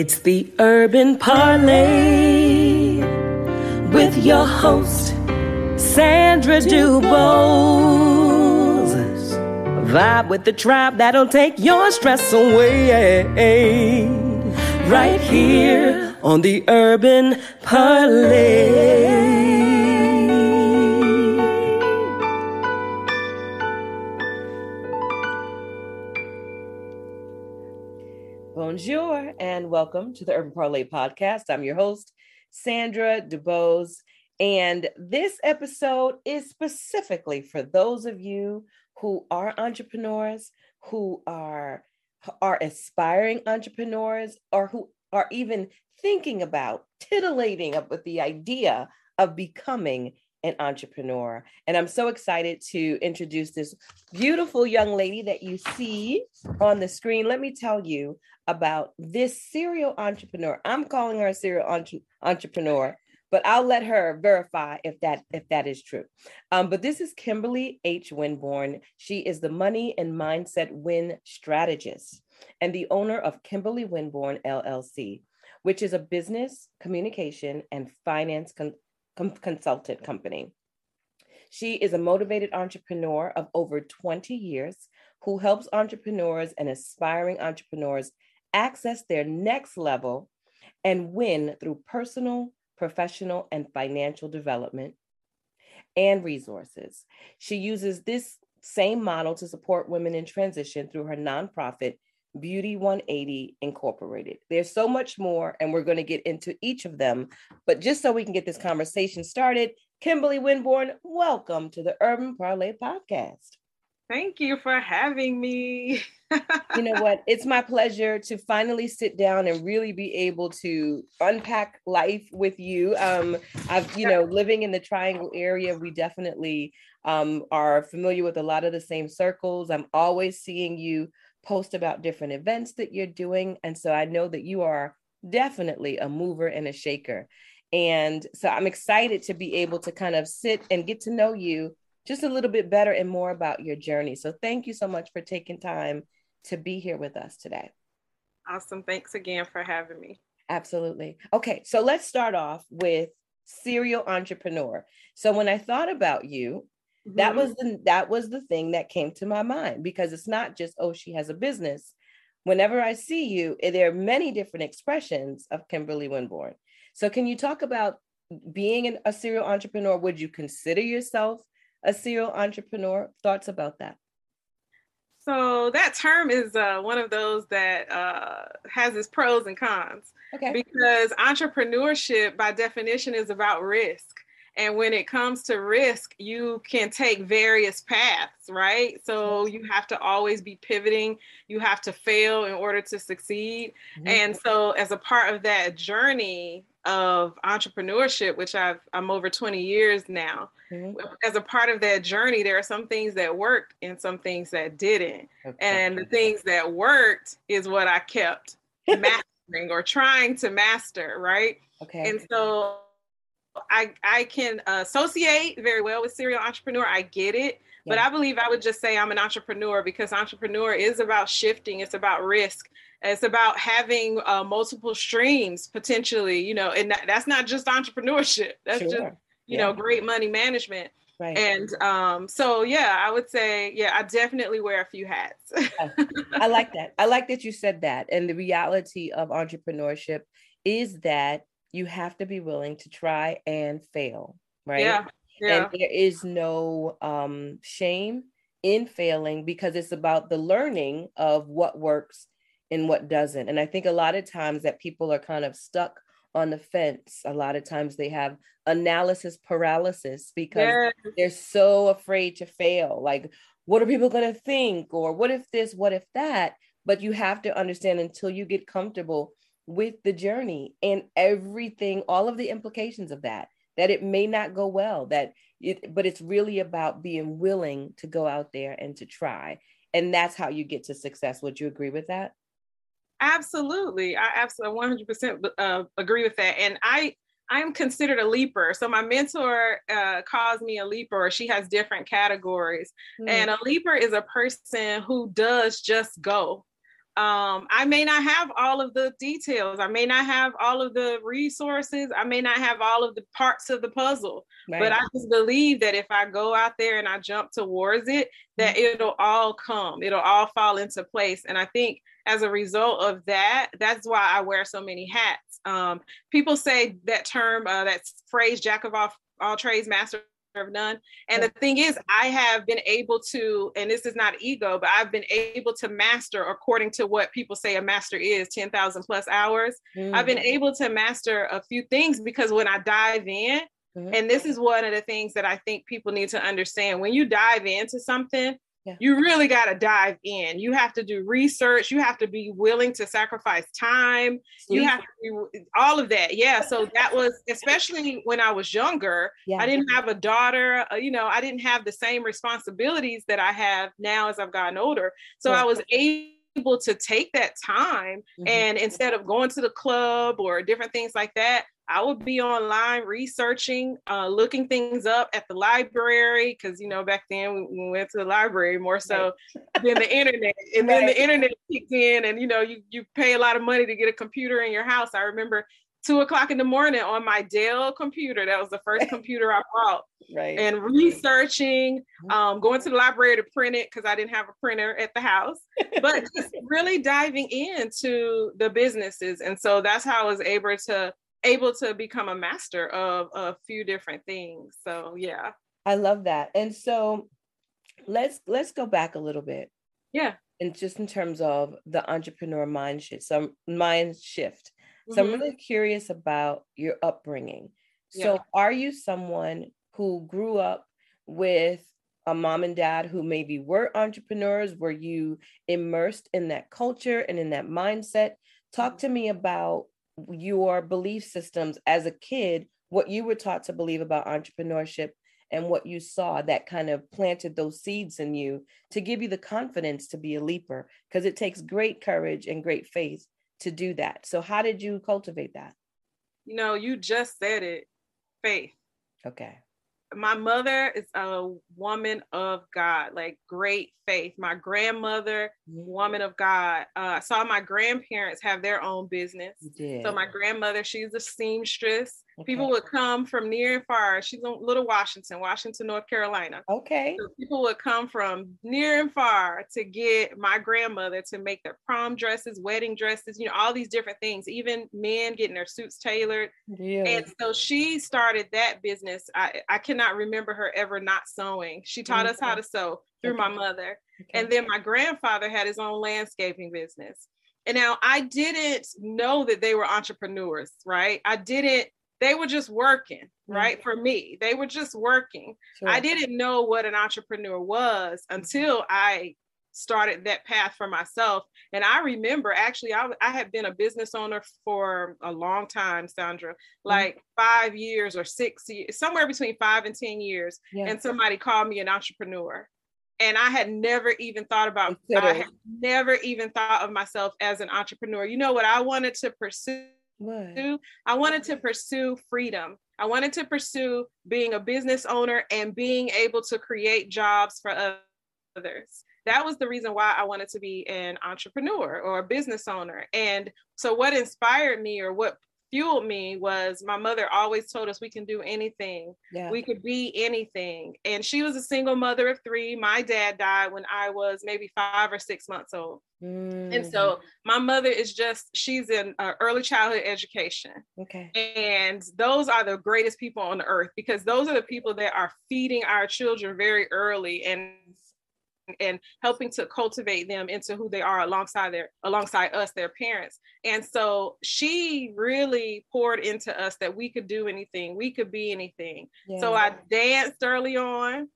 It's the Urban Parle' with your host, Sandra Dubose. Vibe with the tribe that'll take your stress away. Right here on the Urban Parle'. Bonjour and welcome to the Urban Parle' podcast. I'm your host, Sandra DuBose. And this episode is specifically for those of you who are entrepreneurs, who are, are aspiring entrepreneurs, or who are even thinking about titillating up with the idea of becoming an entrepreneur. And I'm so excited to introduce this beautiful young lady that you see on the screen. Let me tell you about this serial entrepreneur. I'm calling her a serial entre- entrepreneur, but I'll let her verify if that if that is true. Um, but this is Kimberly H. Winborne. She is the money and mindset win strategist and the owner of Kimberly Winborne LLC, which is a business, communication, and finance con- consultant company. She is a motivated entrepreneur of over 20 years who helps entrepreneurs and aspiring entrepreneurs access their next level and win through personal, professional, and financial development and resources. She uses this same model to support women in transition through her nonprofit, Beauty 180 Incorporated. There's so much more, and we're going to get into each of them. But just so we can get this conversation started, Kimberly Winborne, welcome to the Urban Parle' Podcast. Thank you for having me. you know what? It's my pleasure to finally sit down and really be able to unpack life with you. Um, I've, you know, living in the Triangle area, we definitely um, are familiar with a lot of the same circles. I'm always seeing you post about different events that you're doing. And so I know that you are definitely a mover and a shaker. And so I'm excited to be able to kind of sit and get to know you just a little bit better and more about your journey. So thank you so much for taking time to be here with us today. Awesome. Thanks again for having me. Absolutely. Okay, so let's start off with serial entrepreneur. So when I thought about you, mm-hmm. that was the that was the thing that came to my mind because it's not just oh she has a business. Whenever I see you, eh, there are many different expressions of Kimberly Winborne. So can you talk about being an, a serial entrepreneur? Would you consider yourself a serial entrepreneur? Thoughts about that? So that term is uh, one of those that uh, has its pros and cons. Okay. Because entrepreneurship, by definition, is about risk. And when it comes to risk, you can take various paths, right? So you have to always be pivoting. You have to fail in order to succeed. Mm-hmm. And so, as a part of that journey of entrepreneurship, which I've I'm over 20 years now, mm-hmm. as a part of that journey, there are some things that worked and some things that didn't. Okay. And the things that worked is what I kept mastering or trying to master, right? Okay. And so I I can associate very well with serial entrepreneur. I get it, yeah. but I believe I would just say I'm an entrepreneur because entrepreneur is about shifting. It's about risk. It's about having uh, multiple streams potentially. You know, and that, that's not just entrepreneurship. That's sure. just you yeah. know great money management. Right. And um, so, yeah, I would say, yeah, I definitely wear a few hats. I like that. I like that you said that. And the reality of entrepreneurship is that you have to be willing to try and fail, right? Yeah. yeah. And there is no um, shame in failing because it's about the learning of what works and what doesn't. And I think a lot of times that people are kind of stuck on the fence. A lot of times they have analysis paralysis because yeah. they're so afraid to fail. Like, what are people going to think? Or what if this, what if that? But you have to understand until you get comfortable with the journey and everything, all of the implications of that, that it may not go well, that it, but it's really about being willing to go out there and to try. And that's how you get to success. Would you agree with that? Absolutely. I absolutely 100% uh, agree with that. And I, I'm considered a leaper. So my mentor uh, calls me a leaper. She has different categories. Mm. And a leaper is a person who does just go um, I may not have all of the details. I may not have all of the resources. I may not have all of the parts of the puzzle. Right. But I just believe that if I go out there and I jump towards it, that mm-hmm. it'll all come. It'll all fall into place. And I think as a result of that, that's why I wear so many hats. Um, people say that term, uh, that phrase, jack of all, all trades, master of none. And the thing is, I have been able to, and this is not ego, but I've been able to master according to what people say a master is 10,000 plus hours. Mm-hmm. I've been mm. able to master a few things because when I dive in, mm-hmm. and this is one of the things that I think people need to understand when you dive into something, yeah. you really got to dive in. You have to do research. You have to be willing to sacrifice time. You have to do all of that. Yeah. So that was, especially when I was younger, yeah. I didn't have a daughter. Uh, you know, I didn't have the same responsibilities that I have now as I've gotten older. So yeah. I was able to take that time mm-hmm. and instead of going to the club or different things like that, I would be online researching, uh, looking things up at the library because you know back then we, went to the library more so right. than the internet, and right. then the internet kicked in, and you know you you pay a lot of money to get a computer in your house. I remember two o'clock in the morning on my Dell computer. That was the first computer I bought. Right. And researching, mm-hmm. um, going to the library to print it because I didn't have a printer at the house, but just really diving into the businesses. And so that's how I was able to able to become a master of a few different things. So yeah. I love that. And so let's let's go back a little bit. Yeah. And just in terms of the entrepreneur mind shift, some mind shift. So mm-hmm. I'm really curious about your upbringing. So yeah. are you someone who grew up with a mom and dad who maybe were entrepreneurs? Were you immersed in that culture and in that mindset? Talk mm-hmm. to me about your belief systems as a kid, what you were taught to believe about entrepreneurship and what you saw that kind of planted those seeds in you to give you the confidence to be a leaper because it takes great courage and great faith to do that. So how did you cultivate that? You know, you just said it, faith. Okay my mother is a woman of God, like great faith. My grandmother, woman of God. Uh, I saw my grandparents have their own business. So my grandmother, she's a seamstress. Okay. People would come from near and far. She's in Little Washington, Washington, North Carolina. Okay. So people would come from near and far to get my grandmother to make their prom dresses, wedding dresses, you know, all these different things, even men getting their suits tailored. Yeah. And so she started that business. I, I cannot remember her ever not sewing. She taught us how to sew through okay. my mother. Okay. And then my grandfather had his own landscaping business. And now I didn't know that they were entrepreneurs, right? I didn't they were just working, mm-hmm. right? For me, they were just working. Sure. I didn't know what an entrepreneur was until I started that path for myself. And I remember actually, I, I had been a business owner for a long time, Sandra, mm-hmm. like mm-hmm. five years or six years, somewhere between five and 10 years. Yeah. And somebody called me an entrepreneur. And I had never even thought about, I had never even thought of myself as an entrepreneur. You know what I wanted to pursue? I wanted to pursue freedom. I wanted to pursue being a business owner and being able to create jobs for others. That was the reason why I wanted to be an entrepreneur or a business owner. And so, what inspired me or what fueled me was my mother always told us we can do anything. Yeah. We could be anything. And she was a single mother of three. My dad died when I was maybe five or six months old. Mm. And so mm-hmm. my mother is just, she's in uh, early childhood education. Okay. And those are the greatest people on the earth because those are the people that are feeding our children very early and and helping to cultivate them into who they are alongside their alongside us their parents and so she really poured into us that we could do anything we could be anything yeah. so i danced early on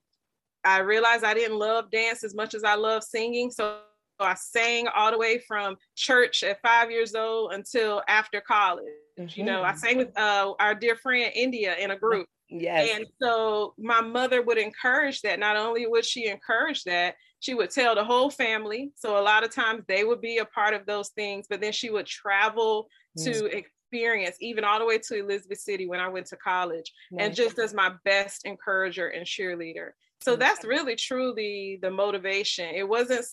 i realized i didn't love dance as much as i love singing so I sang all the way from church at five years old until after college. Mm-hmm. You know, I mm-hmm. sang with uh, our dear friend India in a group. Yes. And so my mother would encourage that. Not only would she encourage that, she would tell the whole family. So a lot of times they would be a part of those things, but then she would travel yes. to experience, even all the way to Elizabeth City when I went to college, yes. and mm. just as my best encourager and cheerleader. So mm. that's really truly the motivation. It wasn't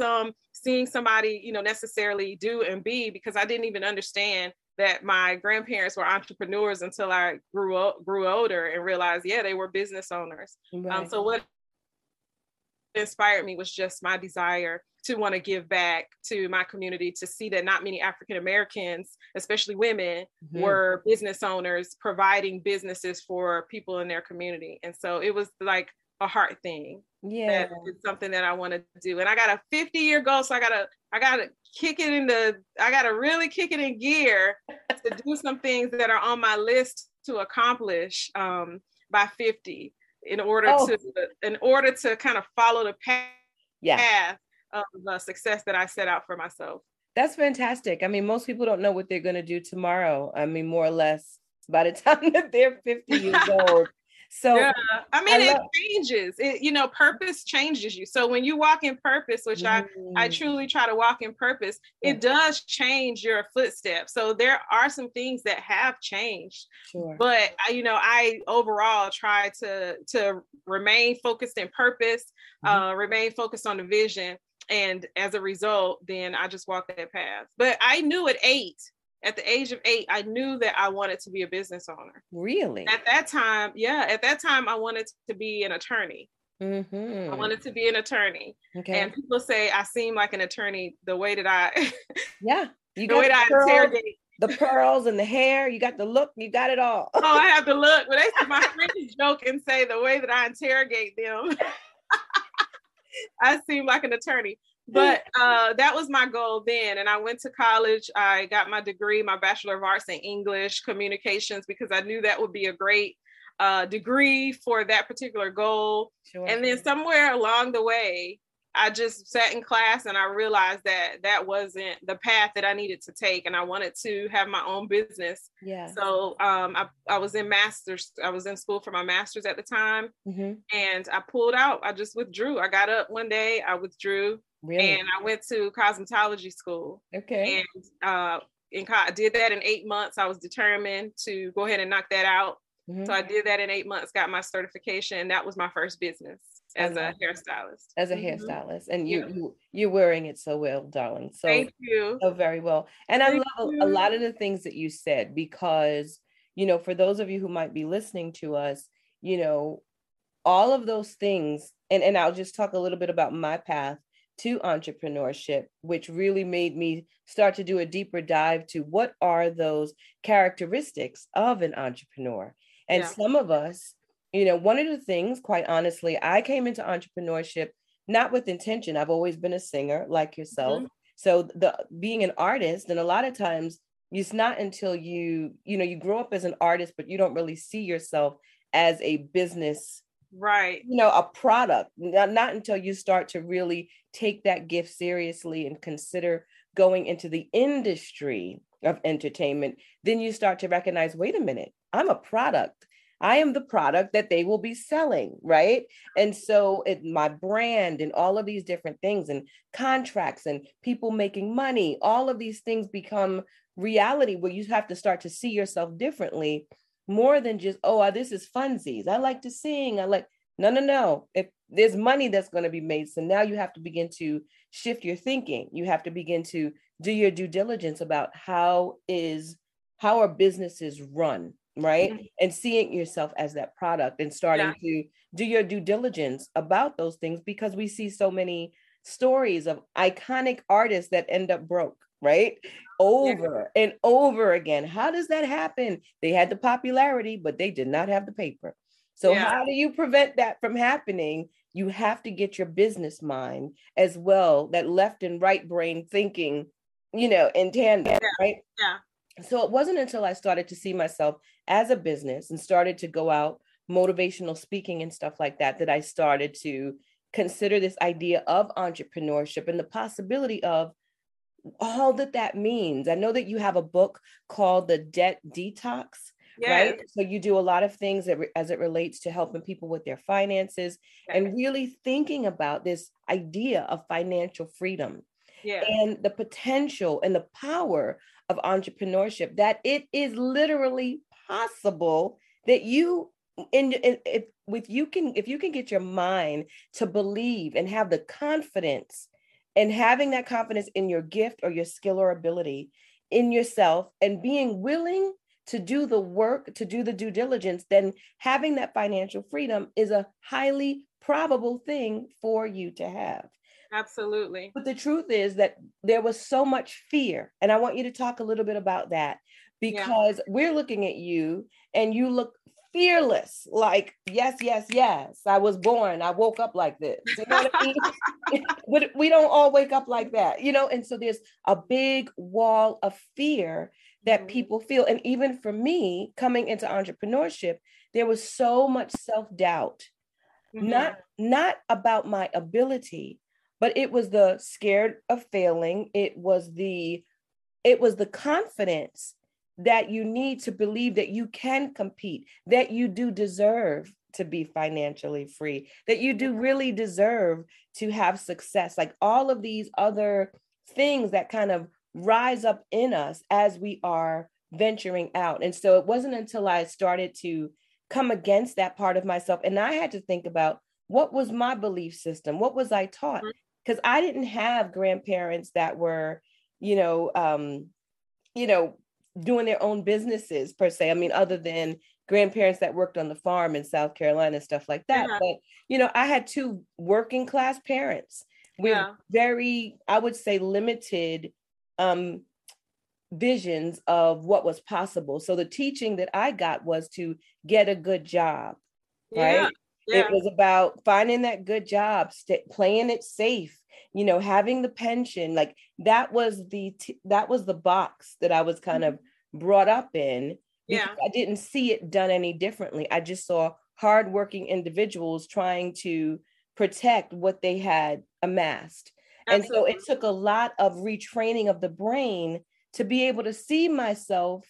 some seeing somebody, you know, necessarily do and be because I didn't even understand that my grandparents were entrepreneurs until I grew up, grew older and realized, yeah, they were business owners. Um, right. Um, so what inspired me was just my desire to want to give back to my community to see that not many African Americans, especially women, mm-hmm. were business owners providing businesses for people in their community. And so it was like a heart thing. Yeah. It's something that I want to do. And I got a 50 year goal. So I gotta, I gotta kick it in the, I gotta really kick it in gear to do some things that are on my list to accomplish um, by 50 in order oh. to, in order to kind of follow the path, yeah. path of uh, success that I set out for myself. That's fantastic. I mean, most people don't know what they're going to do tomorrow. I mean, more or less by the time that they're 50 years old, so yeah, I mean, I love- it changes. It you know, purpose changes you. So when you walk in purpose, which mm. I I mm. truly try to walk in purpose, it does change your footsteps. So there are some things that have changed. Sure. But I, you know, I overall try to to remain focused in purpose, mm-hmm. uh, remain focused on the vision, and as a result, then I just walk that path. But I knew at eight at the age of eight, I knew that I wanted to be a business owner. Really? At that time, yeah, at that time, I wanted to be an attorney. Mm-hmm. I wanted to be an attorney. Okay. And people say I seem like an attorney the way that I, yeah, you the way that I interrogate. The pearls and the hair, you got the look, you got it all. oh, I have the look. But they my friends joke and say the way that I interrogate them, I seem like an attorney but uh, that was my goal then. And I went to college. I got my degree, my Bachelor of Arts in English Communications, because I knew that would be a great uh, degree for that particular goal. Sure. And then somewhere along the way, I just sat in class and I realized that that wasn't the path that I needed to take, and I wanted to have my own business. Yeah. So um, I I was in masters. I was in school for my masters at the time, mm-hmm. and I pulled out. I just withdrew. I got up one day. I withdrew. Really? And I went to cosmetology school. Okay. And uh, in co- I did that in eight months. I was determined to go ahead and knock that out. Mm-hmm. So I did that in eight months, got my certification, and that was my first business as a hairstylist. As a mm-hmm. hairstylist, and you, yeah. you you're wearing it so well, darling. So thank you. So very well, and thank I love you. a lot of the things that you said because you know, for those of you who might be listening to us, you know, all of those things, and and I'll just talk a little bit about my path to entrepreneurship, which really made me start to do a deeper dive to what are those characteristics of an entrepreneur. And yeah. some of us, you know, one of the things, quite honestly, I came into entrepreneurship not with intention. I've always been a singer like yourself. Mm-hmm. So the being an artist, and a lot of times it's not until you, you know, you grow up as an artist, but you don't really see yourself as a business right. you know a product not, not until you start to really take that gift seriously and consider going into the industry of entertainment then you start to recognize wait a minute i'm a product. I am the product that they will be selling right? And so it my brand and all of these different things and contracts and people making money all of these things become reality where you have to start to see yourself differently more than just, oh, this is funsies. I like to sing. I like, no, no, no. If there's money that's going to be made, so now you have to begin to shift your thinking. You have to begin to do your due diligence about how is how are businesses run, right? Mm-hmm. And seeing yourself as that product and starting yeah. to do your due diligence about those things because we see so many stories of iconic artists that end up broke right? Over yeah. and over again. How does that happen? They had the popularity, but they did not have the paper. So, yeah. how do you prevent that from happening? You have to get your business mind as well, that left and right brain thinking, you know, in tandem, yeah. right? Yeah. So, it wasn't until I started to see myself as a business and started to go out motivational speaking and stuff like that that I started to consider this idea of entrepreneurship and the possibility of all that that means. I know that you have a book called The Debt Detox. Yes. Right. So you do a lot of things that re- as it relates to helping people with their finances yes. and really thinking about this idea of financial freedom yes. and the potential and the power of entrepreneurship that it is literally possible that you and if with you can if you can get your mind to believe and have the confidence and having that confidence in your gift or your skill or ability in yourself and being willing to do the work, to do the due diligence, then having that financial freedom is a highly probable thing for you to have. Absolutely. But the truth is that there was so much fear. And I want you to talk a little bit about that because yeah. we're looking at you and you look fearless like yes yes yes i was born i woke up like this you know I mean? we don't all wake up like that you know and so there's a big wall of fear that mm-hmm. people feel and even for me coming into entrepreneurship there was so much self-doubt mm-hmm. not not about my ability but it was the scared of failing it was the it was the confidence that you need to believe that you can compete that you do deserve to be financially free that you do really deserve to have success. Like all of these other things that kind of rise up in us as we are venturing out. And so it wasn't until i started to come against that part of myself and i had to think about what was my belief system? What was i taught? Because mm-hmm. i didn't have grandparents that were you know um you know doing their own businesses per se i mean other than grandparents that worked on the farm in south carolina stuff like that yeah. but you know i had two working class parents with yeah. very i would say limited um visions of what was possible so the teaching that i got was to get a good job yeah. right. It was about finding that good job, st- playing it safe, you know, having the pension. Like that was the t- that was the box that I was kind mm-hmm. of brought up in. Yeah. I didn't see it done any differently. I just saw hardworking individuals trying to protect what they had amassed. Absolutely. And so it took a lot of retraining of the brain to be able to see myself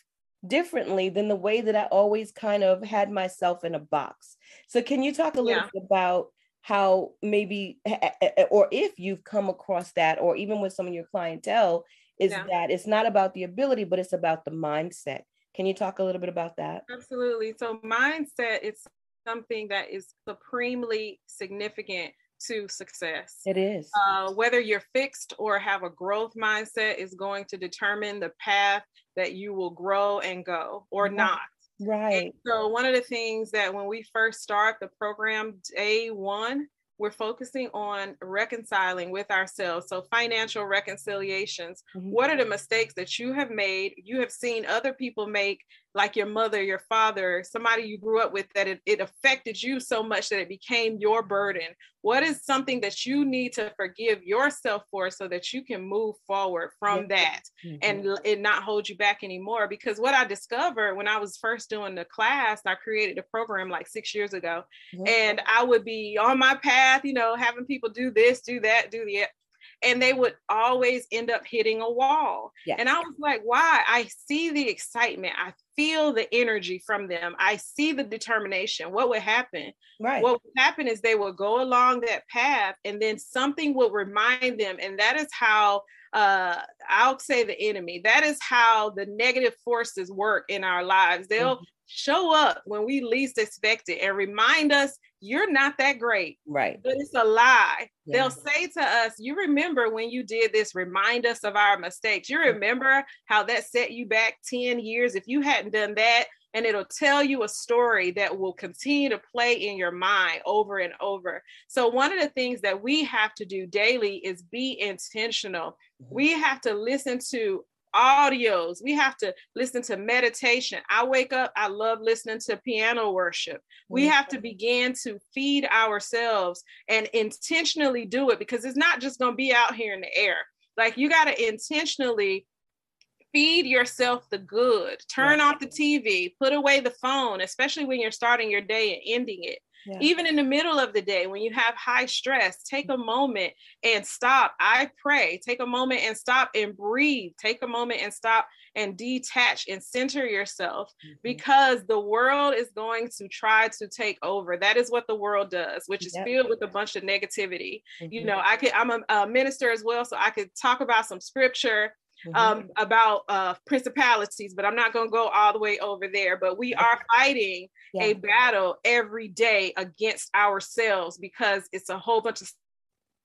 differently than the way that I always kind of had myself in a box. So, can you talk a little yeah. bit about how maybe, eh, eh, eh, or if you've come across that, or even with some of your clientele, is yeah. that it's not about the ability, but it's about the mindset. Can you talk a little bit about that? Absolutely. So, mindset is something that is supremely significant to success. It is. Uh, whether you're fixed or have a growth mindset is going to determine the path that you will grow and go or right. not. Right. And so, one of the things that when we first start the program, day one, we're focusing on reconciling with ourselves. So, financial reconciliations. Mm-hmm. What are the mistakes that you have made? You have seen other people make like your mother, your father, somebody you grew up with, that it, it affected you so much that it became your burden? What is something that you need to forgive yourself for so that you can move forward from that mm-hmm. and it not hold you back anymore? Because what I discovered when I was first doing the class, I created a program like six years ago, mm-hmm. and I would be on my path, you know, having people do this, do that, do the and they would always end up hitting a wall. Yeah. And I was like, why? I see the excitement. I feel the energy from them. I see the determination. What would happen? Right. What would happen is they would go along that path and then something would remind them. And that is how uh I'll say the enemy. That is how the negative forces work in our lives. They'll mm-hmm. Show up when we least expect it and remind us you're not that great. Right. But it's a lie. Yeah. They'll say to us, You remember when you did this, remind us of our mistakes. You remember how that set you back 10 years. If you hadn't done that, and it'll tell you a story that will continue to play in your mind over and over. So, one of the things that we have to do daily is be intentional. Mm-hmm. We have to listen to audios. We have to listen to meditation. I wake up, I love listening to piano worship. We mm-hmm. have to begin to feed ourselves and intentionally do it because it's not just going to be out here in the air. Like you got to intentionally feed yourself the good. Turn off the TV, put away the phone, especially when you're starting your day and ending it. Yeah. Even in the middle of the day, when you have high stress, take a moment and stop. I pray. Take a moment and stop and breathe. Take a moment and stop and detach and center yourself mm-hmm. because the world is going to try to take over. That is what the world does, which is yep. filled with a bunch of negativity. Mm-hmm. You know, I could, I'm a, a minister as well, so I could talk about some scripture Mm-hmm. um, about uh, principalities, but I'm not going to go all the way over there. But we are fighting yeah. a battle every day against ourselves because it's a whole bunch of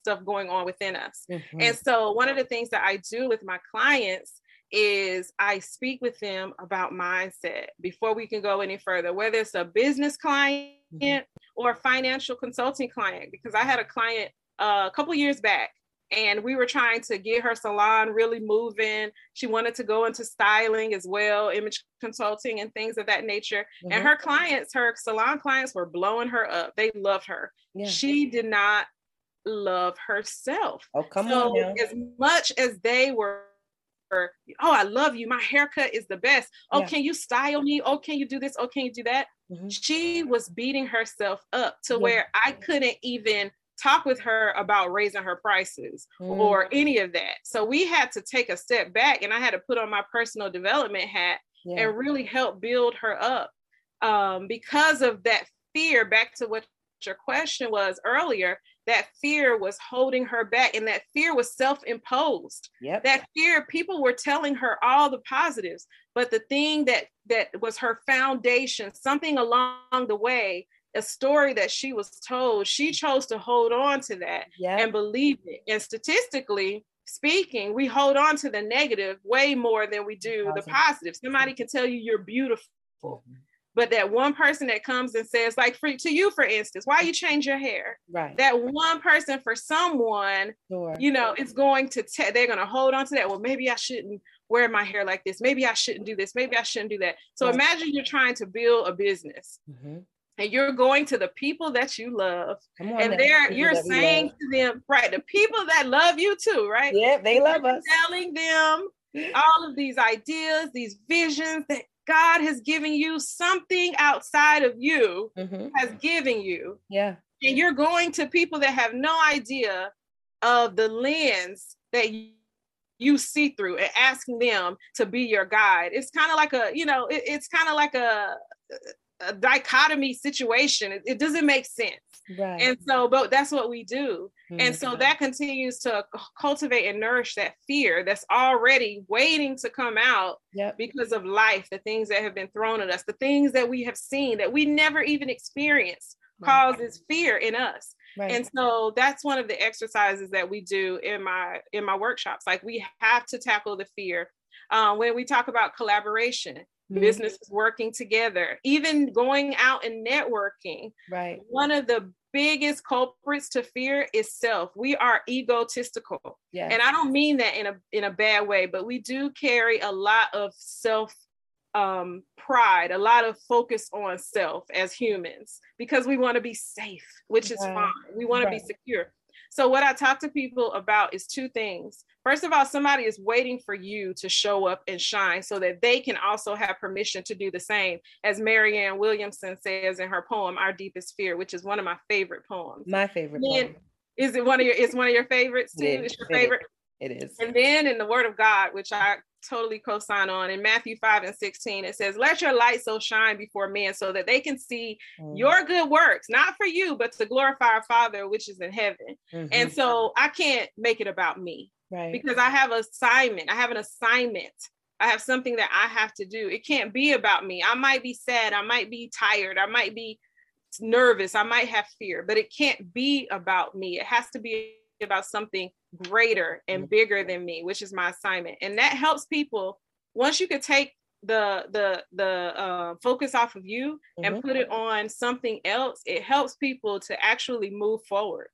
stuff going on within us. Mm-hmm. And so, one of the things that I do with my clients is I speak with them about mindset before we can go any further, whether it's a business client mm-hmm. or a financial consulting client. Because I had a client uh, a couple years back and we were trying to get her salon really moving. She wanted to go into styling as well, image consulting and things of that nature. Mm-hmm. And her clients, her salon clients were blowing her up. They loved her. Yeah. She did not love herself. Oh, come so on. Now. As much as they were oh, I love you. My haircut is the best. Oh, yeah. can you style me? Oh, can you do this? Oh, can you do that? Mm-hmm. She was beating herself up to yeah. where I couldn't even talk with her about raising her prices mm. or any of that. So we had to take a step back and I had to put on my personal development hat yeah. and really help build her up. Um, because of that fear, back to what your question was earlier, that fear was holding her back and that fear was self-imposed. Yep. That fear, people were telling her all the positives, but the thing that that was her foundation, something along the way a story that she was told, she chose to hold on to that and believe it. And statistically speaking, we hold on to the negative way more than we do the positive. Somebody can tell you you're beautiful. Mm-hmm. But that one person that comes and says, like for to you, for instance, why you change your hair? Right. That one person for someone, sure. you know, is going to te- they're going to hold on to that. Well, maybe I shouldn't wear my hair like this. Maybe I shouldn't do this. Maybe I shouldn't do that. So right. imagine you're trying to build a business. Mm-hmm and you're going to the people that you love. And they're you're saying to them right the people that love you too right? Yeah they love you're us. telling them all of these ideas these visions that god has given you something outside of you mm-hmm. has given you. Yeah. And you're going to people that have no idea of the lens that you you see through and asking them to be your guide. It's kind of like a you know it, it's kind of like a a dichotomy situation. It, it, doesn't make sense. Right. And so, but that's what we do. Mm-hmm. And so that continues to cultivate and nourish that fear that's already waiting to come out yep. because of life, the things that have been thrown at us, the things that we have seen that we never even experienced right. causes fear in us. Right. And so that's one of the exercises that we do in my in my workshops. Like we have to tackle the fear. Um, when we talk about collaboration, mm-hmm. businesses working together, even going out and networking. Right. One of the biggest culprits to fear is self. We are egotistical. Yes. And I don't mean that in a in a bad way, but we do carry a lot of self um, pride, a lot of focus on self as humans because we want to be safe, which is fine. We want right. to be secure. So, what I talk to people about is two things. First of all, somebody is waiting for you to show up and shine so that they can also have permission to do the same, as Marianne Williamson says in her poem, Our Deepest Fear, which is one of my favorite poems. My favorite poem. Is it one of your is one of your favorites too? It is. It's your favorite? It is. And then in the word of God, which I totally co-sign on. In Matthew 5 and 16 it says let your light so shine before men so that they can see mm. your good works not for you but to glorify our father which is in heaven. Mm-hmm. and so I can't make it about me right. because I have assignment. I have an assignment. I have something that I have to do. It can't be about me. I might be sad. I might be tired. I might be nervous. I might have fear but it can't be about me. It has to be about something greater and bigger than me, which is my assignment. And that helps people once you could take the the the uh, focus off of you mm-hmm. and put it on something else, it helps people to actually move forward.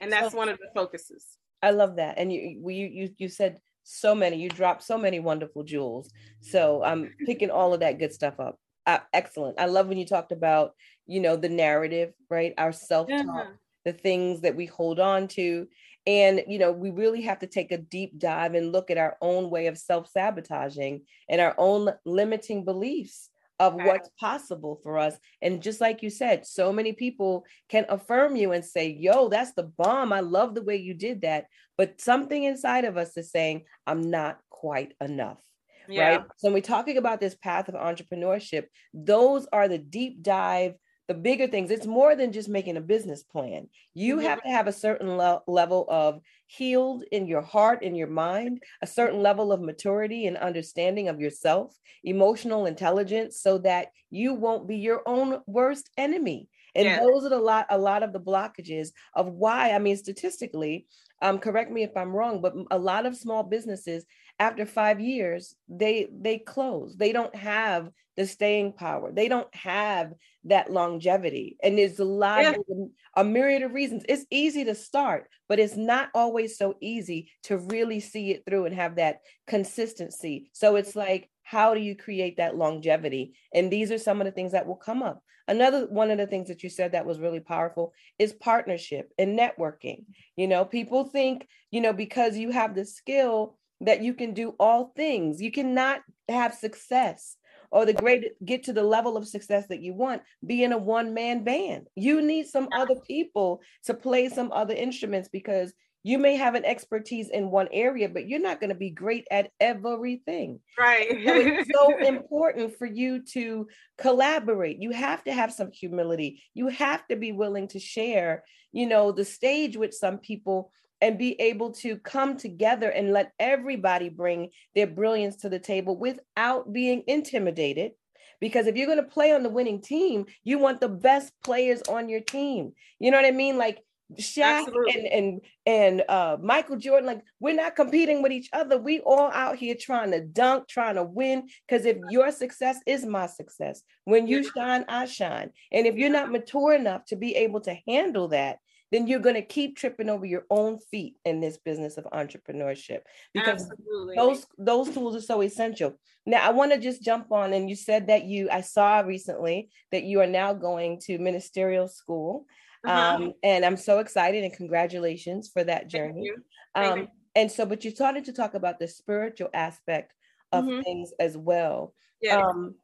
And that's so, one of the focuses. I love that. And you you you you said so many, you dropped so many wonderful jewels. So I'm picking all of that good stuff up. Uh, excellent. I love when you talked about, you know, the narrative, right? Our self-talk, yeah. The things that we hold on to and, you know, we really have to take a deep dive and look at our own way of self sabotaging and our own limiting beliefs of what's possible for us. And just like you said, so many people can affirm you and say, Yo, that's the bomb. I love the way you did that. But something inside of us is saying, I'm not quite enough. Yeah. Right. So when we're talking about this path of entrepreneurship, those are the deep dive the bigger things it's more than just making a business plan you mm-hmm. have to have a certain le- level of healed in your heart in your mind a certain level of maturity and understanding of yourself emotional intelligence so that you won't be your own worst enemy And yeah. those are a lot, a lot of the blockages of why, I mean, statistically, um, correct me if I'm wrong, but a lot of small businesses after five years, they they close. They don't have the staying power. They don't have that longevity. And there's a lot yeah. of a myriad of reasons. It's easy to start, but it's not always so easy to really see it through and have that consistency. So it's like, how do you create that longevity? And these are some of the things that will come up. Another one of the things that you said that was really powerful is partnership and networking. You know, people think, you know, because you have the skill that you can do all things. You cannot have success or the great get to the level of success that you want being a one man band. You need some other people to play some other instruments because you may have an expertise in one area, but you're not going to be great at everything. Right. so it's so important for you to collaborate. You have to have some humility. You have to be willing to share, you know, the stage with some people and be able to come together and let everybody bring their brilliance to the table without being intimidated. Because if you're going to play on the winning team, you want the best players on your team. You know what I mean? Like Shaq and and and uh, Michael Jordan, like we're not competing with each other. We all out here trying to dunk, trying to win. Because if your success is my success, when you shine, I shine. And if you're not mature enough to be able to handle that, then you're going to keep tripping over your own feet in this business of entrepreneurship because Absolutely. those those tools are so essential. Now I want to just jump on and you said that you I saw recently that you are now going to ministerial school. Uh-huh. Um, and I'm so excited and congratulations for that journey. Um, and so, but you started to talk about the spiritual aspect of mm-hmm. things as well. Yeah. Um,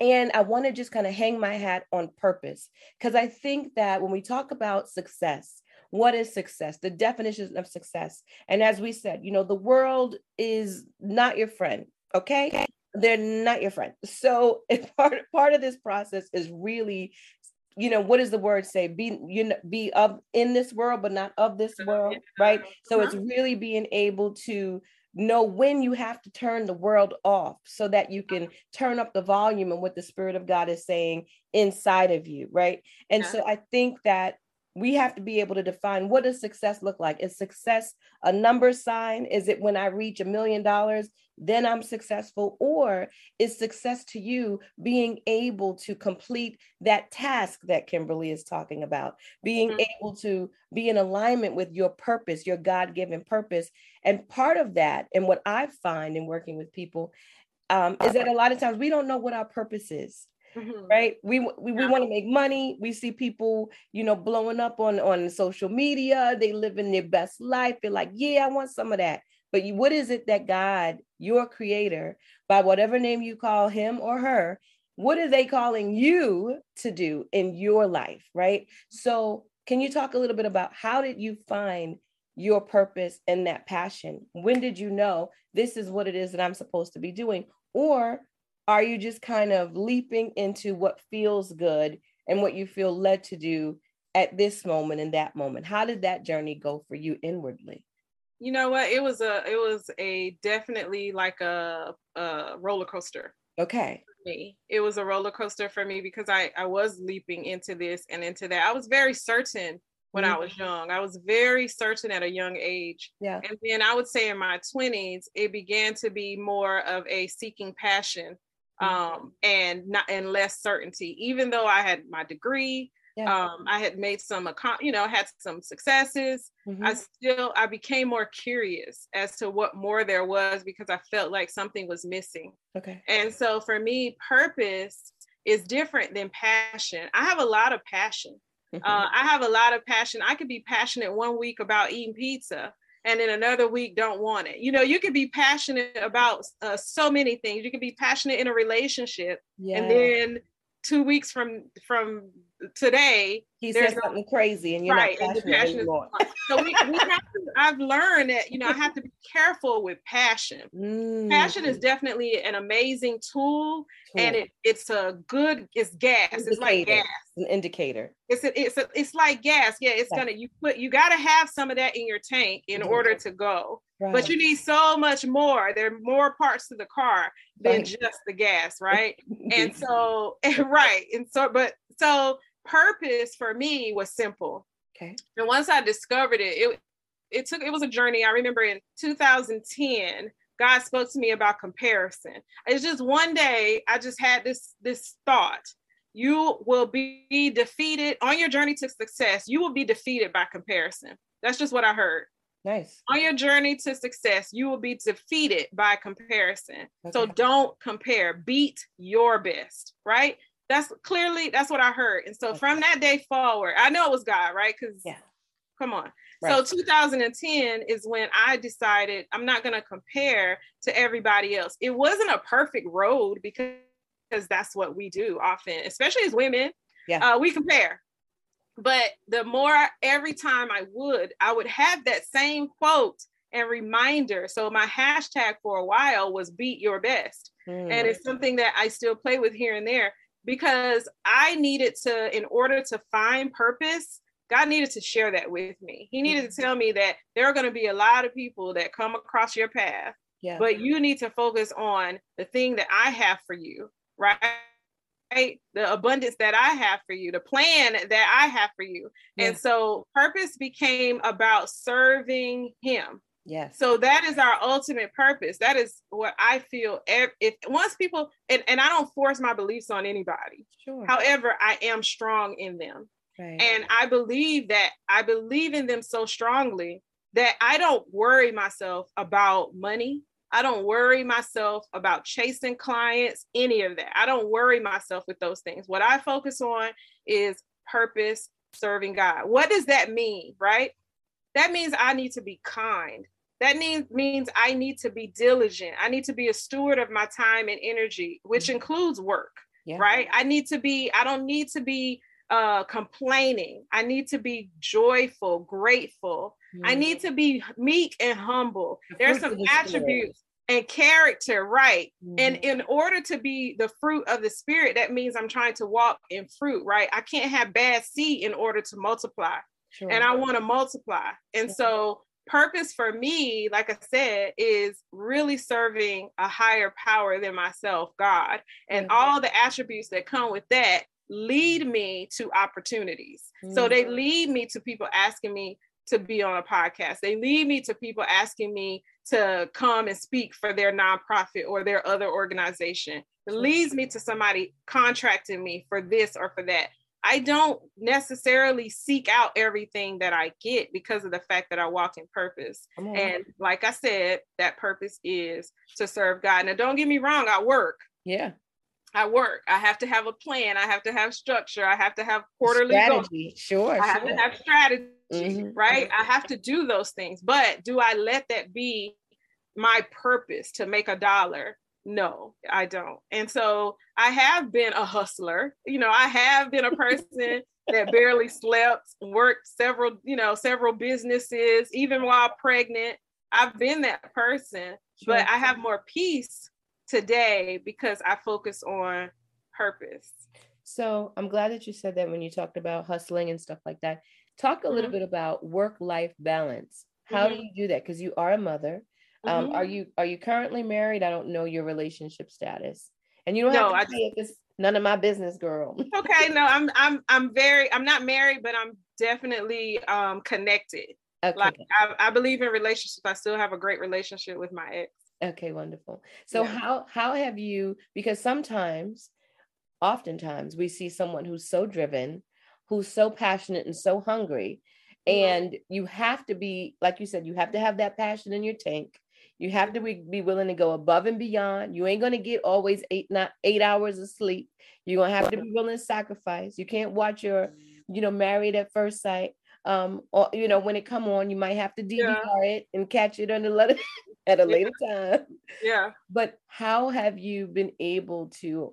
and I want to just kind of hang my hat on purpose because I think that when we talk about success, what is success? The definition of success. And as we said, you know, the world is not your friend, okay? They're not your friend. So part, part of this process is really you know what does the word say be you know be of in this world but not of this world right so it's uh-huh. really being able to know when you have to turn the world off so that you can uh-huh. turn up the volume and what the spirit of god is saying inside of you right and yeah. so i think that we have to be able to define what does success look like? Is success a number sign? Is it when i reach a million dollars then i'm successful? Or is success to you being able to complete that task that kimberly is talking about? Being mm-hmm. able to be in alignment with your purpose your god-given purpose. And part of that and what i find in working with people um, is that a lot of times we don't know what our purpose is Mm-hmm. right? We we, we want to make money. We see people you know blowing up on on social media. They living their best life. They're like yeah i want some of that. But you, what is it that god your creator by whatever name you call him or her what are they calling you to do in your life right? So can you talk a little bit about how did you find your purpose and that passion? When did you know this is what it is that i'm supposed to be doing? Or are you just kind of leaping into what feels good and what you feel led to do at this moment and that moment how did that journey go for you inwardly you know what it was a it was a definitely like a, a roller coaster okay me it was a roller coaster for me because i i was leaping into this and into that i was very certain when mm-hmm. I was young. I was very certain at a young age. Yeah. And then I would say in my 20s, it began to be more of a seeking passion Mm-hmm. Um, and not and less certainty. Even though I had my degree, yeah. um, I had made some, you know, had some successes. Mm-hmm. I still I became more curious as to what more there was because I felt like something was missing. Okay. And so for me, purpose is different than passion. I have a lot of passion. Uh, I have a lot of passion. I could be passionate one week about eating pizza, and in another week don't want it. You know, you can be passionate about uh, so many things. You can be passionate in a relationship, yeah. and then two weeks from from today, he says something crazy, and you're right, not passionate, passionate anymore. so we, we have to, I've learned that you know I have to be careful with passion. Mm. Passion is definitely an amazing tool, and it, it's a good it's gas. Indicator. It's like gas. An indicator. It's a, it's a, it's like gas. Yeah, it's yeah. gonna you put you got to have some of that in your tank in mm. order to go. Right. But you need so much more. There are more parts to the car than right. just the gas, right? and so, right. And so, but so purpose for me was simple. Okay. And once I discovered it, it it took it was a journey. I remember in 2010, God spoke to me about comparison. It's just one day I just had this this thought. You will be defeated on your journey to success. You will be defeated by comparison. That's just what I heard. Nice. On your journey to success, you will be defeated by comparison. Okay. So don't compare. Beat your best, right? That's clearly that's what I heard. And so okay. from that day forward, I know it was God, right? Because yeah, come on. Right. So 2010 is when I decided I'm not going to compare to everybody else. It wasn't a perfect road because because that's what we do often, especially as women. Yeah, uh, we compare. But the more every time I would, I would have that same quote and reminder. So my hashtag for a while was beat your best. Mm. And it's something that I still play with here and there because I needed to, in order to find purpose, God needed to share that with me. He needed to tell me that there are going to be a lot of people that come across your path, yeah. but you need to focus on the thing that I have for you, right? The abundance that I have for you, the plan that I have for you. Yeah. And so purpose became about serving Him. Yes. So that is our ultimate purpose. That is what I feel. If once people and, and I don't force my beliefs on anybody. Sure. However, I am strong in them. Right. And I believe that I believe in them so strongly that I don't worry myself about money. I don't worry myself about chasing clients, any of that. I don't worry myself with those things. What I focus on is purpose, serving God. What does that mean, right? That means I need to be kind. That means means I need to be diligent. I need to be a steward of my time and energy, which mm-hmm. includes work. Yeah. Right? I need to be I don't need to be uh, complaining. I need to be joyful, grateful. Mm-hmm. I need to be meek and humble. There's some attributes and character, right? Mm-hmm. And in order to be the fruit of the spirit, that means I'm trying to walk in fruit, right? I can't have bad seed in order to multiply. Sure. And I want to multiply. And so purpose for me, like I said, is really serving a higher power than myself, God, and mm-hmm. all the attributes that come with that lead me to opportunities. Mm-hmm. So they mm-hmm. lead me to people asking me to be on a podcast. They lead me to people asking me to come and speak for their nonprofit or their other organization. It leads me to somebody contracting me for this or for that. I don't necessarily seek out everything that I get because of the fact that I walk in purpose. And like I said, that purpose is to serve God. Now, don't get me wrong, I work. Yeah. I work. I have to have a plan. I have to have structure. I have to have quarterly strategy. Goals. Sure. I sure. have to have strategy. Mm-hmm. Right. I have to do those things. But do I let that be my purpose to make a dollar? No, I don't. And so I have been a hustler. You know, I have been a person that barely slept, worked several, you know, several businesses, even while pregnant. I've been that person, sure. but I have more peace today because I focus on purpose. So I'm glad that you said that when you talked about hustling and stuff like that. Talk a little mm-hmm. bit about work-life balance. How mm-hmm. do you do that? Because you are a mother. Um, mm-hmm. Are you are you currently married? I don't know your relationship status, and you don't no, have to it. It's none of my business, girl. okay, no, I'm I'm I'm very I'm not married, but I'm definitely um connected. Okay. Like I, I believe in relationships. I still have a great relationship with my ex. Okay, wonderful. So yeah. how how have you because sometimes oftentimes we see someone who's so driven, who's so passionate and so hungry mm-hmm. and you have to be like you said you have to have that passion in your tank. You have to be, willing to go above and beyond. You ain't going to get always 8 not 8 hours of sleep. You're going to have to be willing to sacrifice. You can't watch your you know married at first sight um or you know when it come on you might have to DVR yeah. it and catch it on the letter at a later time. Yeah. But how have you been able to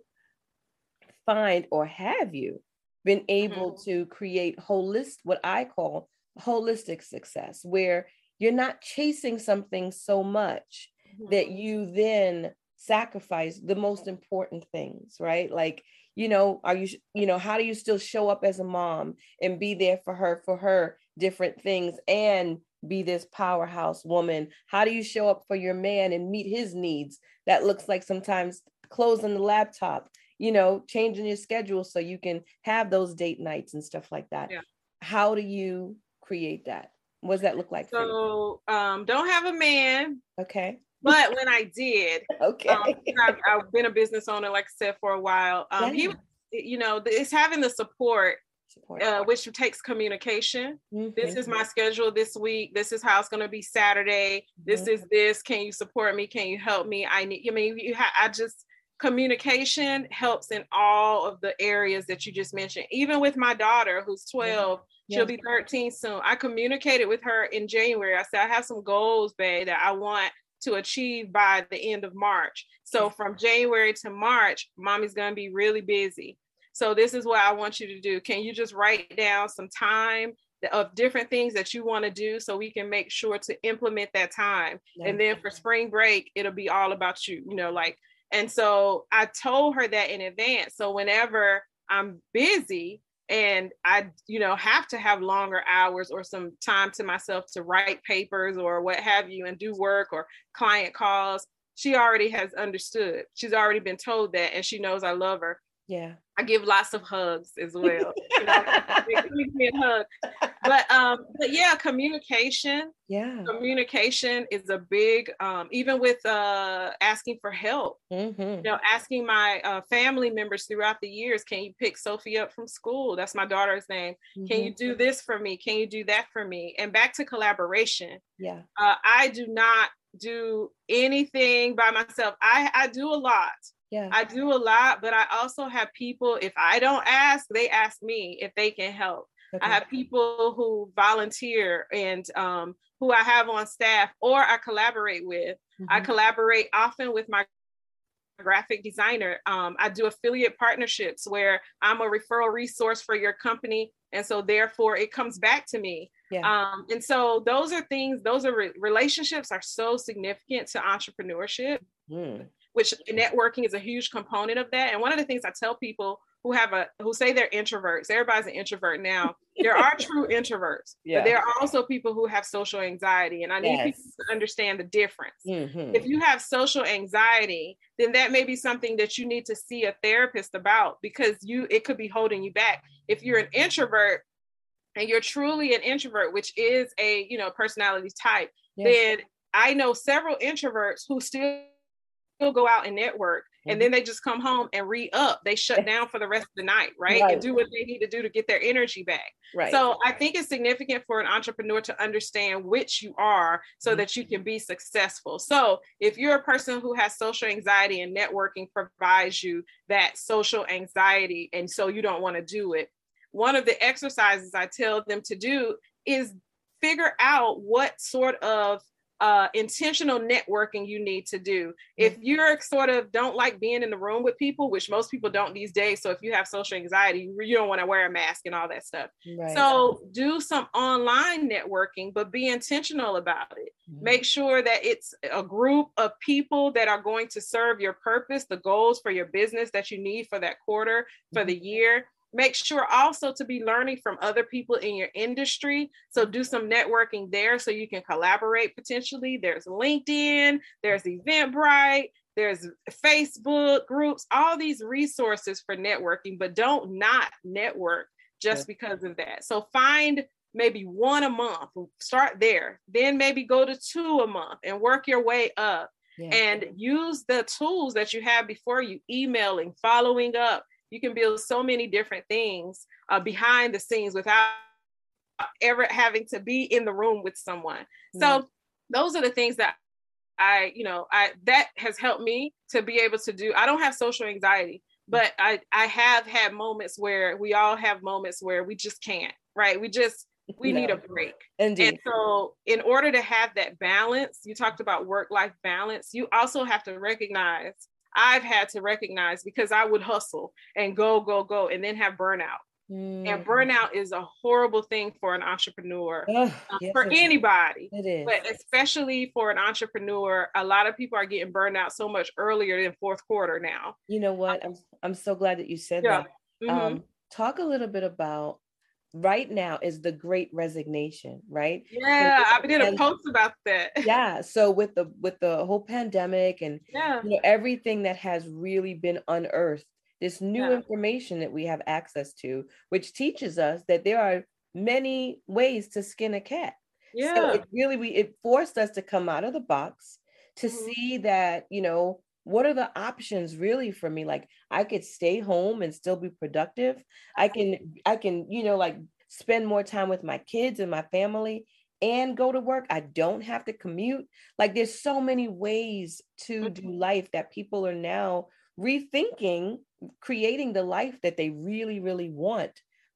find or have you been able mm-hmm. to create holistic what I call holistic success where you're not chasing something so much mm-hmm. that you then sacrifice the most important things, right? Like you know are you you know how do you still show up as a mom and be there for her for her different things and be this powerhouse woman? How do you show up for your man and meet his needs? That looks like sometimes closing the laptop, you know, changing your schedule so you can have those date nights and stuff like that. Yeah. How do you create that? What does that look like? So, um, don't have a man. Okay. But when I did, okay, um, I've, I've, been a business owner, like I said, for a while. Um, yeah. He, you know, it's having the support support. Uh, which takes communication. Mm-hmm. This is my schedule this week. This is how it's going to be Saturday. This mm-hmm. is this. Can you support me? Can you help me? I need. I mean, you ha- I just communication helps in all of the areas that you just mentioned. Even with my daughter, who's 12, yeah. she'll be 13 soon. I communicated with her in January. I said, I have some goals, babe, that I want to achieve by the end of March. So from January to March, mommy's going to be really busy. So this is what I want you to do. Can you just write down some time of different things that you want to do so we can make sure to implement that time. Yeah. And then for spring break, it'll be all about you, you know, like and so I told her that in advance. So whenever I'm busy and I, you know, have to have longer hours or some time to myself to write papers or what have you and do work or client calls, she already has understood. She's already been told that and she knows I love her. Yeah. I give lots of hugs as well. you know, me a hug. But um, but yeah, communication. Yeah. Communication is a big um, even with uh asking for help. Mm-hmm. You know, asking my uh, family members throughout the years, can you pick Sophie up from school? That's my daughter's name. Mm-hmm. Can you do this for me? Can you do that for me? And back to collaboration. Yeah. Uh, I do not do anything by myself. I I do a lot yeah. I do a lot, but I also have people, if I don't ask, they ask me if they can help. Okay. I have people who volunteer and um, who I have on staff or I collaborate with. Mm-hmm. I collaborate often with my graphic designer. Um, I do affiliate partnerships where I'm a referral resource for your company. And so therefore it comes back to me. Yeah. Um, and so those are things, those are re- relationships are so significant to entrepreneurship. Mm which networking is a huge component of that. And one of the things I tell people who have a who say they're introverts, everybody's an introvert now. There are true introverts, yeah. but there are also people who have social anxiety. And I need yes. people to understand the difference. Mm-hmm. If you have social anxiety, then that may be something that you need to see a therapist about because you it could be holding you back. If you're an introvert, and you're truly an introvert, which is a you know personality type, yes. then I know several introverts who still still go out and network and then mm-hmm. they just come home and re up. They shut down for the rest of the night, right? right? And do what they need to do to get their energy back. Right. So I think it's significant for an entrepreneur to understand which you are so mm-hmm. that you can be successful. So if you're a person who has social anxiety and networking provides you that social anxiety, and so you don't want to do it, one of the exercises I tell them to do is figure out what sort of uh, intentional networking you need to do. If you're sort of don't like being in the room with people, which most people don't these days, so if you have social anxiety, you don't want to wear a mask and all that stuff. Right. So do some online networking, but be intentional about it. Mm-hmm. Make sure that it's a group of people that are going to serve your purpose, the goals for your business that you need for that quarter, for mm-hmm. the year make sure also to be learning from other people in your industry. So do some networking there so you can collaborate potentially. There's LinkedIn, there's Eventbrite, there's Facebook groups, all these resources for networking, but don't not network just because of that. So find maybe one a month, start there, then maybe go to two a month and work your way up. Yeah. And use the tools that you have before you, emailing, following up, you can build so many different things uh, behind the scenes without ever having to be in the room with someone. Mm-hmm. So those are the things that I, you know, I that has helped me to be able to do. I don't have social anxiety, but I I have had moments where we all have moments where we just can't, right? We just we no. need a break. Indeed. And so in order to have that balance, you talked about work-life balance, you also have to recognize I've had to recognize because I would hustle and go, go, go, and then have burnout. Mm. And burnout is a horrible thing for an entrepreneur, uh, yes, for anybody. It is. But especially for an entrepreneur, a lot of people are getting burned out so much earlier than fourth quarter now. You know what? I'm, I'm so glad that you said yeah. that. Mm-hmm. Um, talk a little bit about right now is the great resignation right yeah so i did a post about that yeah so with the with the whole pandemic and yeah. you know everything that has really been unearthed this new yeah. information that we have access to, which teaches us that there are many ways to skin a cat. Yeah. So it really we it forced us to come out of the box to mm-hmm. see that, you know, what are the options really for me? Like I could stay home and still be productive. I can I can, you know, like spend more time with my kids and my family and go to work. I don't have to commute. Like there's so many ways to do mm-hmm. life that people are now rethinking creating the life that they really really want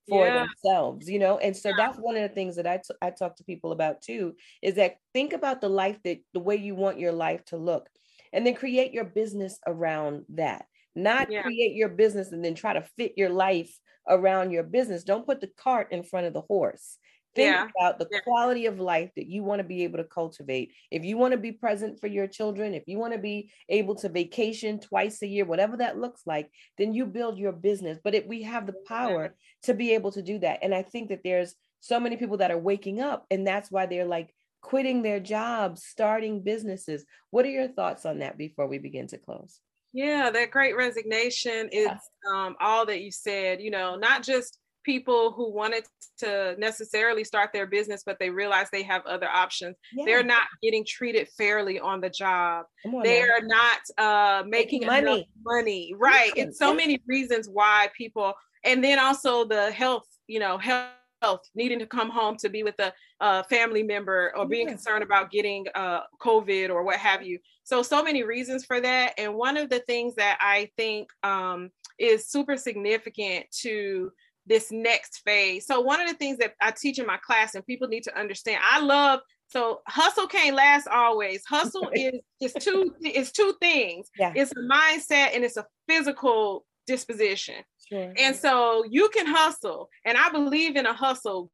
for yeah. themselves you know and so that's one of the things that I, t- I talk to people about too is that think about the life that the way you want your life to look and then create your business around that. Not yeah. create your business and then try to fit your life around your business. Don't put the cart in front of the horse. Think yeah. about the yeah. quality of life that you want to be able to cultivate. If you want to be present for your children if you want to be able to vacation twice a year whatever that looks like then you build your business. But if we have the power to be able to do that. And i think that there's so many people that are waking up and that's why they're like quitting their jobs starting businesses what are your thoughts on that before we begin to close yeah that great resignation is yeah. um, all that you said you know not just people who wanted to necessarily start their business, but they realize they have other options. Yeah. They're not getting treated fairly on the job. On they now. are not uh, making, making money. Money, right? It's so many reasons why people, and then also the health, you know, health needing to come home to be with a, a family member or being yeah. concerned about getting uh, covid or what have you so so many reasons for that and one of the things that i think um, is super significant to this next phase. So one of the things that I teach in my class and people need to understand, I love so hustle can't last always. Hustle is is two is two things. Yeah. It's a mindset and it's a physical disposition. Sure. And so you can hustle, and I believe in a hustle.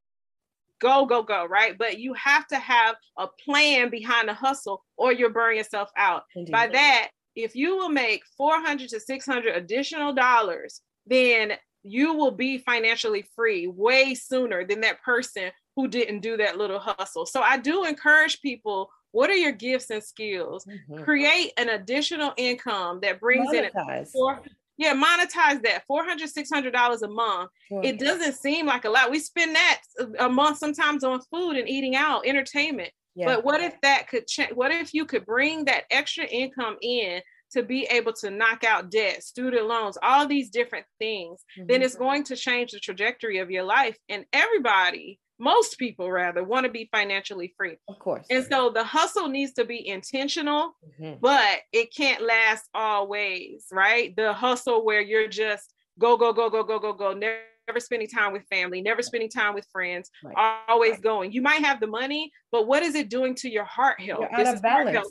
Go, go, go, right? But you have to have a plan behind the hustle or you're burning yourself out. Indeed. By that, if you will make 400 to 600 additional dollars, then you will be financially free way sooner than that person who didn't do that little hustle. So I do encourage people what are your gifts and skills? Mm-hmm. Create an additional income that brings monetize. in four, yeah, monetize that 400 $600 a month. It doesn't seem like a lot. We spend that a month sometimes on food and eating out, entertainment. Yeah. But what if that could change? What if you could bring that extra income in to be able to knock out debt, student loans, all these different things, mm-hmm. then it's going to change the trajectory of your life. And everybody, most people rather, want to be financially free. Of course. And so the hustle needs to be intentional, mm-hmm. but it can't last always, right? The hustle where you're just go, go, go, go, go, go, go, never never spending time with family, never spending time with friends, right. always right. going. You might have the money, but what is it doing to your heart health? You're out of balance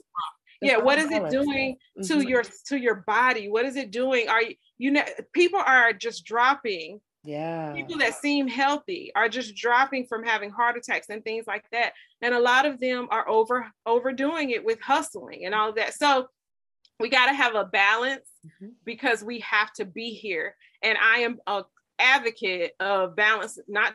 yeah what is it doing to mm-hmm. your to your body what is it doing are you you know people are just dropping yeah people that seem healthy are just dropping from having heart attacks and things like that and a lot of them are over overdoing it with hustling and all that so we got to have a balance mm-hmm. because we have to be here and i am a advocate of balance not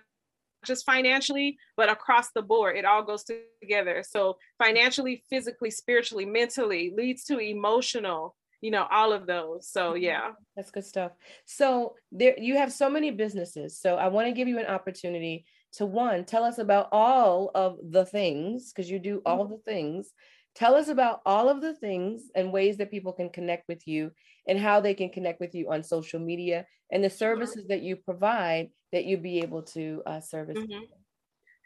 just financially, but across the board. It all goes together. So financially, physically, spiritually, mentally leads to emotional, you know, all of those. So mm-hmm. yeah. That's good stuff. So there you have so many businesses. So I want to give you an opportunity to one, tell us about all of the things, because you do all mm-hmm. the things. Tell us about all of the things and ways that people can connect with you and how they can connect with you on social media and the services that you provide that you'd be able to uh, service. Mm-hmm.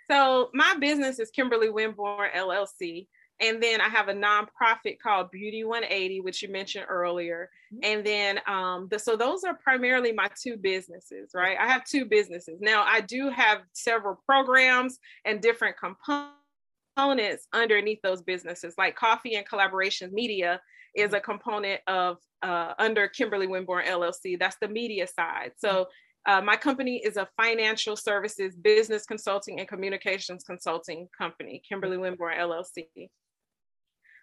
So my business is Kimberly Winborne LLC. And then I have a nonprofit called Beauty 180, which you mentioned earlier. Mm-hmm. And then, um, the, so those are primarily my two businesses, right? I have two businesses. Now, I do have several programs and different components underneath those businesses, like Coffee and Collaboration Media is a component of uh, under Kimberly Winborne LLC. That's the media side. So uh, my company is a financial services, business consulting, and communications consulting company, Kimberly Winborne LLC.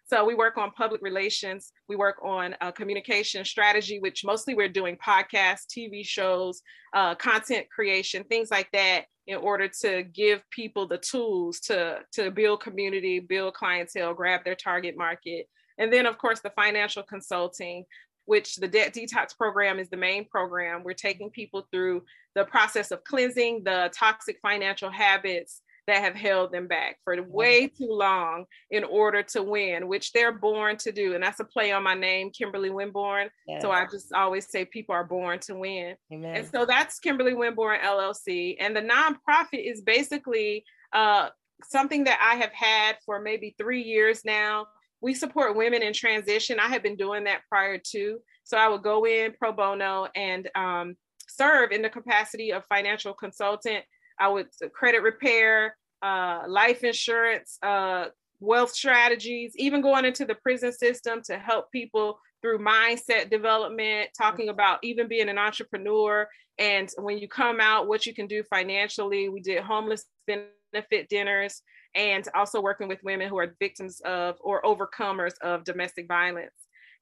So we work on public relations, we work on uh, communication strategy, which mostly we're doing podcasts, TV shows, uh, content creation, things like that, in order to give people the tools to to build community, build clientele, grab their target market, and then of course the financial consulting which the debt detox program is the main program. We're taking people through the process of cleansing the toxic financial habits that have held them back for way too long in order to win, which they're born to do. And that's a play on my name, Kimberly Winborne. Yes. So I just always say people are born to win. Amen. And so that's Kimberly Winborne LLC. And the nonprofit is basically uh, something that I have had for maybe three years now. We support women in transition. I had been doing that prior to. So I would go in pro bono and um, serve in the capacity of financial consultant I would uh, credit repair, uh, life insurance, uh, wealth strategies, even going into the prison system to help people through mindset development, talking about even being an entrepreneur. And when you come out, what you can do financially. We did homeless benefit dinners and also working with women who are victims of or overcomers of domestic violence.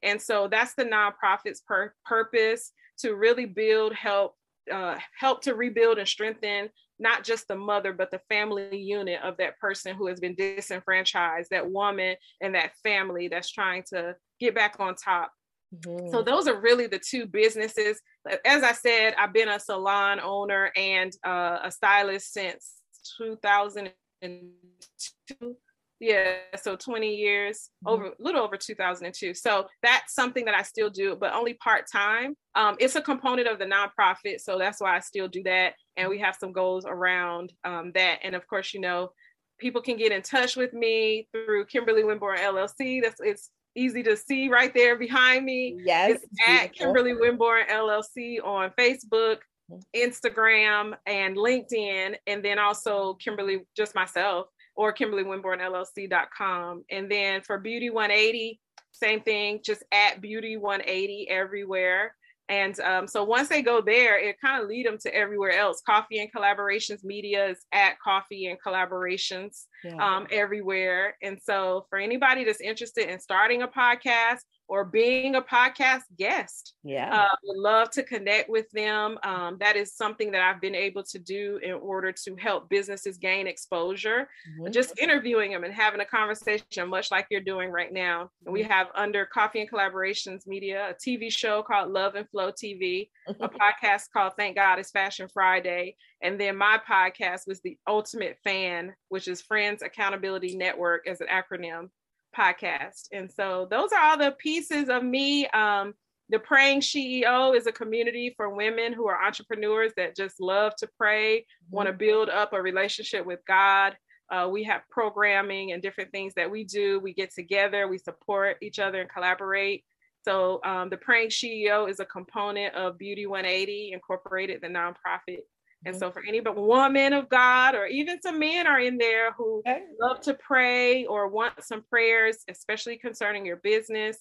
And so that's the nonprofit's pur- purpose to really build, help, uh, help to rebuild and strengthen not just the mother, but the family unit of that person who has been disenfranchised, that woman and that family that's trying to get back on top. Mm-hmm. So those are really the two businesses. As I said, I've been a salon owner and uh, a stylist since 2002 yeah so 20 years mm-hmm. over a little over 2002 so that's something that i still do but only part-time. Um, it's a component of the nonprofit so that's why i still do that and we have some goals around um, that. And of course you know people can get in touch with me through kimberly winborne llc that's it's easy to see right there behind me. Yes it's at kimberly winborne llc on facebook mm-hmm. instagram and linkedin and then also kimberly just myself or KimberlyWinbourneLLC.com. And then for Beauty 180, same thing, just at Beauty 180 everywhere. And um, so once they go there, it kind of lead them to everywhere else. Coffee and Collaborations Media is at Coffee and Collaborations yeah. um, everywhere. And so for anybody that's interested in starting a podcast or being a podcast guest. Yeah. Uh, would love to connect with them. Um, that is something that I've been able to do in order to help businesses gain exposure. Mm-hmm. Just interviewing them and having a conversation, much like you're doing right now. And we mm-hmm. have under Coffee and Collaborations Media a TV show called Love and Flow TV, a podcast called Thank God It's Fashion Friday. And then my podcast was The Ultimate Fan, which is Friends Accountability Network as an acronym podcast. And so those are all the pieces of me. Um, the Praying CEO is a community for women who are entrepreneurs that just love to pray, mm-hmm. want to build up a relationship with God. Uh, we have programming and different things that we do. We get together, we support each other and collaborate. So um, the Praying CEO is a component of Beauty 180 Incorporated, the nonprofit and so, for any but woman of God, or even some men are in there who okay. love to pray or want some prayers, especially concerning your business,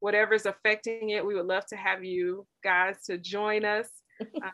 whatever's affecting it, we would love to have you guys to join us.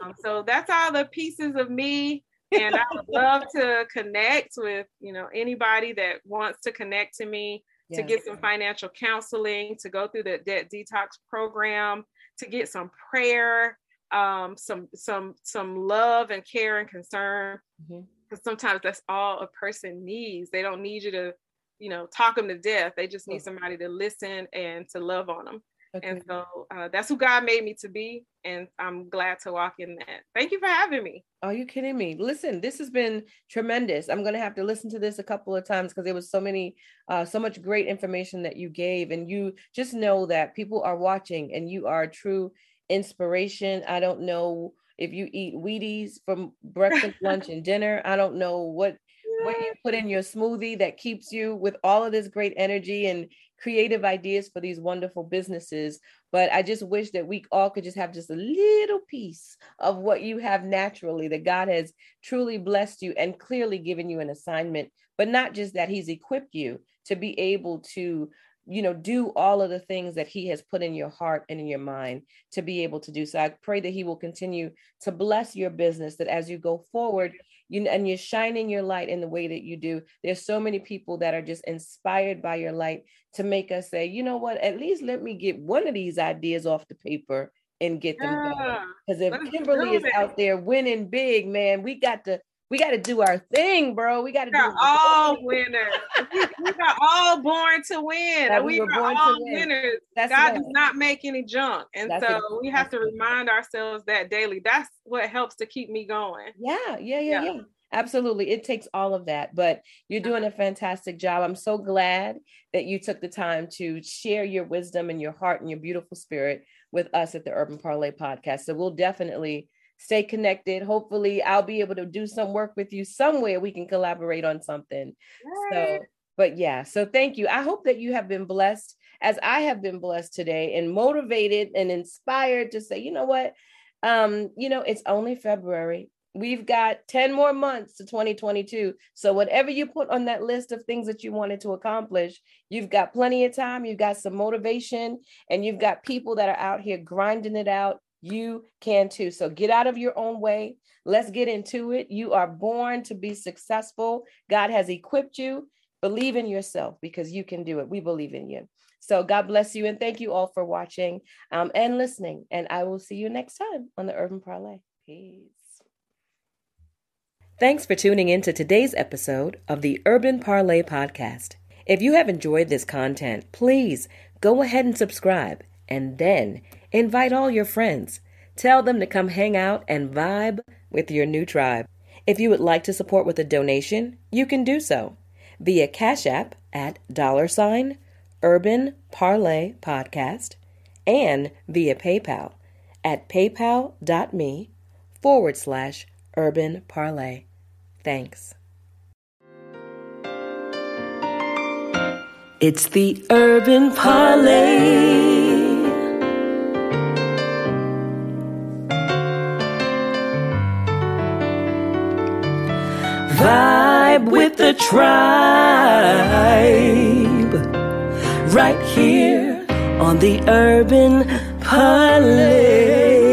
Um, so that's all the pieces of me, and I would love to connect with you know anybody that wants to connect to me yes. to get some financial counseling, to go through the debt detox program, to get some prayer um, some some some love and care and concern. Because mm-hmm. sometimes that's all a person needs. They don't need you to you know talk them to death. They just need somebody to listen and to love on them okay. and so uh, that's who god made me to be and i'm glad to walk in that. Thank you for having me. Are you kidding me? Listen this has been tremendous. I'm going to have to listen to this a couple of times because there was so many uh, so much great information that you gave. And you just know that people are watching and you are true inspiration. I don't know if you eat Wheaties from breakfast, lunch, and dinner. I don't know what what you put in your smoothie that keeps you with all of this great energy and creative ideas for these wonderful businesses. But I just wish that we all could just have just a little piece of what you have naturally, that God has truly blessed you and clearly given you an assignment, but not just that He's equipped you to be able to you know do all of the things that he has put in your heart and in your mind to be able to do. So i pray that he will continue to bless your business that as you go forward you and you're shining your light in the way that you do there's so many people that are just inspired by your light to make us say you know what? At least let me get one of these ideas off the paper and get them yeah, because if kimberly is out there winning big man we got to we got to do our thing, bro. We got to do all winners. we, we are all born to win. That we, we are all winners. That's God does not make any junk. And That's so it. we have That's to remind it. ourselves that daily. That's what helps to keep me going. Yeah, yeah, yeah, yeah. yeah. Absolutely. It takes all of that, but you're doing a fantastic job. I'm so glad that you took the time to share your wisdom and your heart and your beautiful spirit with us at the Urban Parle' podcast. So we'll definitely stay connected. Hopefully, I'll be able to do some work with you somewhere. We can collaborate on something. So, but yeah, so thank you. I hope that you have been blessed as I have been blessed today and motivated and inspired to say, you know what? Um, you know, it's only February. We've got 10 more months to 2022. So, whatever you put on that list of things that you wanted to accomplish, you've got plenty of time. You've got some motivation, and you've got people that are out here grinding it out you can too. So get out of your own way. Let's get into it. You are born to be successful. God has equipped you. Believe in yourself because you can do it. We believe in you. So God bless you and thank you all for watching um, and listening. And I will see you next time on the Urban Parle'. Peace. Thanks for tuning in to today's episode of the Urban Parle' Podcast. If you have enjoyed this content, please go ahead and subscribe and then Invite all your friends. Tell them to come hang out and vibe with your new tribe. If you would like to support with a donation, you can do so via Cash App at dollar sign Urban Parle' Podcast and via PayPal at paypal.me forward slash Urban Parle'. Thanks. It's the Urban Parle'. With the tribe. Right here on the Urban Parle'.